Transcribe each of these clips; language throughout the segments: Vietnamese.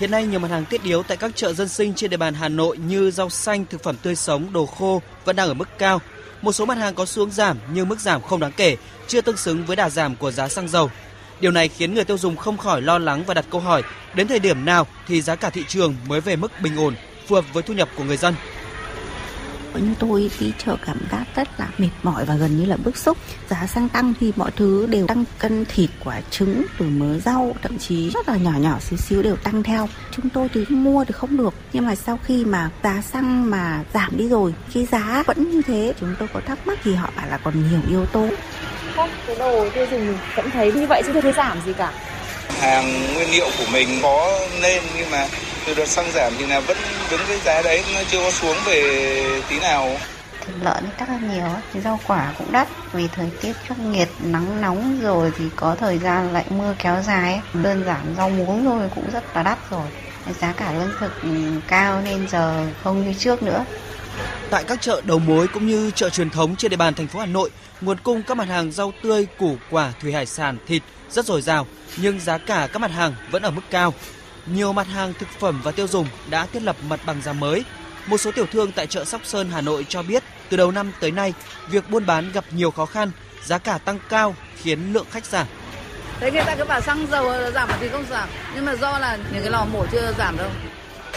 Hiện nay nhiều mặt hàng thiết yếu tại các chợ dân sinh trên địa bàn Hà Nội như rau xanh, thực phẩm tươi sống, đồ khô vẫn đang ở mức cao. Một số mặt hàng có xuống giảm nhưng mức giảm không đáng kể, chưa tương xứng với đà giảm của giá xăng dầu. Điều này khiến người tiêu dùng không khỏi lo lắng và đặt câu hỏi đến thời điểm nào thì giá cả thị trường mới về mức bình ổn, phù hợp với thu nhập của người dân. Như tôi đi chợ cảm giác rất là mệt mỏi và gần như là bức xúc. Giá xăng tăng thì mọi thứ đều tăng cân thịt, quả trứng, rồi mớ rau, thậm chí rất là nhỏ nhỏ xíu xíu đều tăng theo. Chúng tôi thì mua thì không được. Nhưng mà sau khi mà giá xăng mà giảm đi rồi, cái giá vẫn như thế, chúng tôi có thắc mắc thì họ bảo là còn nhiều yếu tố. Không, cái đồ tiêu dùng mình vẫn thấy như vậy chứ chưa thấy giảm gì cả hàng nguyên liệu của mình có lên nhưng mà từ đợt xăng giảm thì là vẫn đứng cái giá đấy nó chưa có xuống về tí nào. Thịt lợn đắt hơn nhiều rau quả cũng đắt. Vì thời tiết khắc nghiệt nắng nóng rồi thì có thời gian lạnh mưa kéo dài đơn giản rau muống thôi cũng rất là đắt rồi. Giá cả lương thực ừ, cao nên giờ không như trước nữa. Tại các chợ đầu mối cũng như chợ truyền thống trên địa bàn thành phố Hà Nội, nguồn cung các mặt hàng rau tươi, củ quả, thủy hải sản, thịt rất dồi dào, nhưng giá cả các mặt hàng vẫn ở mức cao. Nhiều mặt hàng thực phẩm và tiêu dùng đã thiết lập mặt bằng giá mới. Một số tiểu thương tại chợ Sóc Sơn Hà Nội cho biết, từ đầu năm tới nay, việc buôn bán gặp nhiều khó khăn, giá cả tăng cao khiến lượng khách giảm. Thế người ta cứ bảo xăng dầu giảm thì không giảm, nhưng mà do là những cái lò mổ chưa giảm đâu.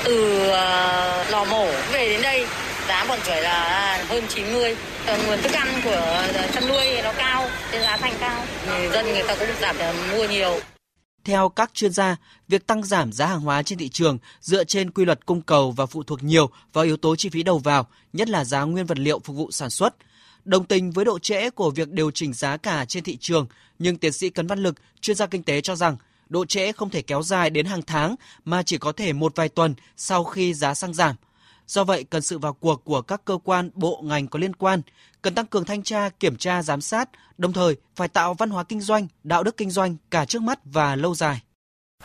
Từ uh, lò mổ về đến đây giá còn phải là hơn 90 nguồn thức ăn của chăn nuôi nó cao nên giá thành cao người dân người ta cũng giảm để mua nhiều theo các chuyên gia, việc tăng giảm giá hàng hóa trên thị trường dựa trên quy luật cung cầu và phụ thuộc nhiều vào yếu tố chi phí đầu vào, nhất là giá nguyên vật liệu phục vụ sản xuất. Đồng tình với độ trễ của việc điều chỉnh giá cả trên thị trường, nhưng tiến sĩ Cấn Văn Lực, chuyên gia kinh tế cho rằng độ trễ không thể kéo dài đến hàng tháng mà chỉ có thể một vài tuần sau khi giá xăng giảm – Do vậy, cần sự vào cuộc của các cơ quan, bộ, ngành có liên quan, cần tăng cường thanh tra, kiểm tra, giám sát, đồng thời phải tạo văn hóa kinh doanh, đạo đức kinh doanh cả trước mắt và lâu dài.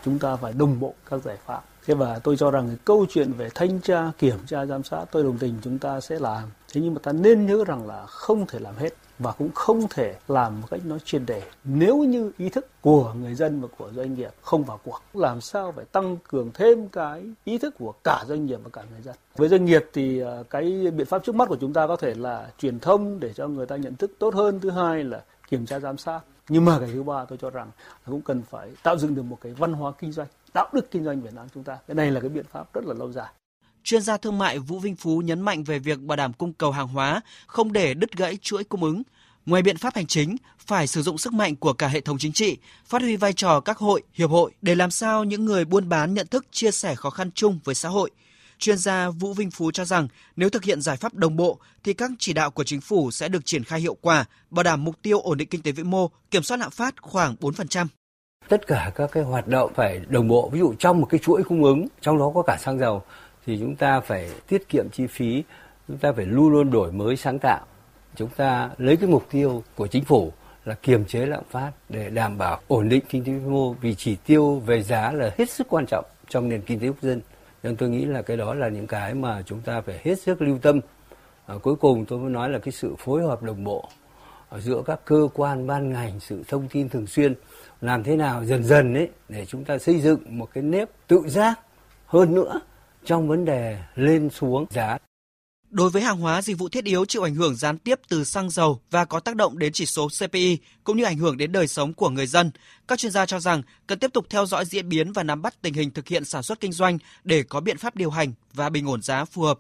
Chúng ta phải đồng bộ các giải pháp. Thế và tôi cho rằng cái câu chuyện về thanh tra, kiểm tra, giám sát tôi đồng tình chúng ta sẽ làm. Thế nhưng mà ta nên nhớ rằng là không thể làm hết và cũng không thể làm một cách nó chuyên đề nếu như ý thức của người dân và của doanh nghiệp không vào cuộc. Làm sao phải tăng cường thêm cái ý thức của cả doanh nghiệp và cả người dân? Với doanh nghiệp thì à, cái biện pháp trước mắt của chúng ta có thể là truyền thông để cho người ta nhận thức tốt hơn. Thứ hai là kiểm tra giám sát. Nhưng mà cái thứ ba tôi cho rằng cũng cần phải tạo dựng được một cái văn hóa kinh doanh đạo đức kinh doanh Việt Nam chúng ta. Cái này là cái biện pháp rất là lâu dài chuyên gia thương mại Vũ Vinh Phú nhấn mạnh về việc bảo đảm cung cầu hàng hóa, không để đứt gãy chuỗi cung ứng. Ngoài biện pháp hành chính, phải sử dụng sức mạnh của cả hệ thống chính trị, phát huy vai trò các hội, hiệp hội để làm sao những người buôn bán nhận thức chia sẻ khó khăn chung với xã hội. Chuyên gia Vũ Vinh Phú cho rằng nếu thực hiện giải pháp đồng bộ thì các chỉ đạo của chính phủ sẽ được triển khai hiệu quả, bảo đảm mục tiêu ổn định kinh tế vĩ mô, kiểm soát lạm phát khoảng 4%. Tất cả các cái hoạt động phải đồng bộ, ví dụ trong một cái chuỗi cung ứng, trong đó có cả xăng dầu thì chúng ta phải tiết kiệm chi phí, chúng ta phải luôn luôn đổi mới sáng tạo. Chúng ta lấy cái mục tiêu của chính phủ là kiềm chế lạm phát để đảm bảo ổn định kinh tế vĩ mô vì chỉ tiêu về giá là hết sức quan trọng trong nền kinh tế quốc dân. Nên tôi nghĩ là cái đó là những cái mà chúng ta phải hết sức lưu tâm. À, cuối cùng tôi muốn nói là cái sự phối hợp đồng bộ à, giữa các cơ quan ban ngành, sự thông tin thường xuyên làm thế nào dần dần ấy để chúng ta xây dựng một cái nếp tự giác hơn nữa trong vấn đề lên xuống giá. Đối với hàng hóa dịch vụ thiết yếu chịu ảnh hưởng gián tiếp từ xăng dầu và có tác động đến chỉ số CPI cũng như ảnh hưởng đến đời sống của người dân, các chuyên gia cho rằng cần tiếp tục theo dõi diễn biến và nắm bắt tình hình thực hiện sản xuất kinh doanh để có biện pháp điều hành và bình ổn giá phù hợp.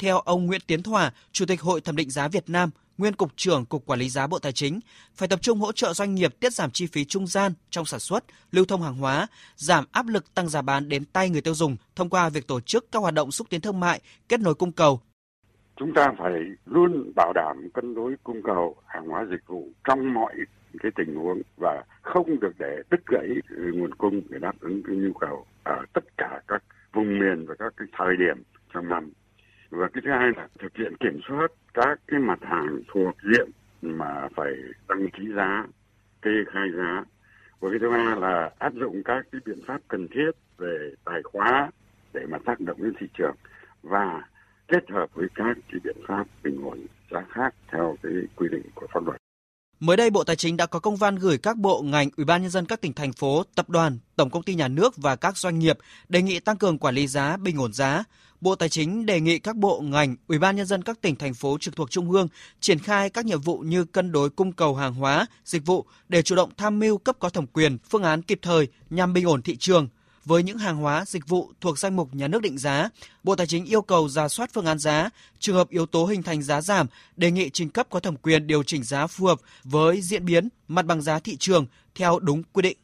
Theo ông Nguyễn Tiến Thỏa, Chủ tịch Hội Thẩm định giá Việt Nam, nguyên cục trưởng Cục Quản lý giá Bộ Tài chính, phải tập trung hỗ trợ doanh nghiệp tiết giảm chi phí trung gian trong sản xuất, lưu thông hàng hóa, giảm áp lực tăng giá bán đến tay người tiêu dùng thông qua việc tổ chức các hoạt động xúc tiến thương mại, kết nối cung cầu. Chúng ta phải luôn bảo đảm cân đối cung cầu hàng hóa dịch vụ trong mọi cái tình huống và không được để đứt gãy nguồn cung để đáp ứng cái nhu cầu ở tất cả các vùng miền và các cái thời điểm trong năm và cái thứ hai là thực hiện kiểm soát các cái mặt hàng thuộc diện mà phải đăng ký giá, kê khai giá và cái thứ ba là áp dụng các cái biện pháp cần thiết về tài khóa để mà tác động đến thị trường và kết hợp với các cái biện pháp bình ổn giá khác theo cái quy định của pháp luật. Mới đây Bộ Tài chính đã có công văn gửi các bộ ngành, Ủy ban nhân dân các tỉnh thành phố, tập đoàn, tổng công ty nhà nước và các doanh nghiệp đề nghị tăng cường quản lý giá, bình ổn giá. Bộ Tài chính đề nghị các bộ ngành, Ủy ban nhân dân các tỉnh thành phố trực thuộc trung ương triển khai các nhiệm vụ như cân đối cung cầu hàng hóa, dịch vụ để chủ động tham mưu cấp có thẩm quyền phương án kịp thời nhằm bình ổn thị trường, với những hàng hóa, dịch vụ thuộc danh mục nhà nước định giá, Bộ Tài chính yêu cầu ra soát phương án giá, trường hợp yếu tố hình thành giá giảm, đề nghị trình cấp có thẩm quyền điều chỉnh giá phù hợp với diễn biến mặt bằng giá thị trường theo đúng quy định.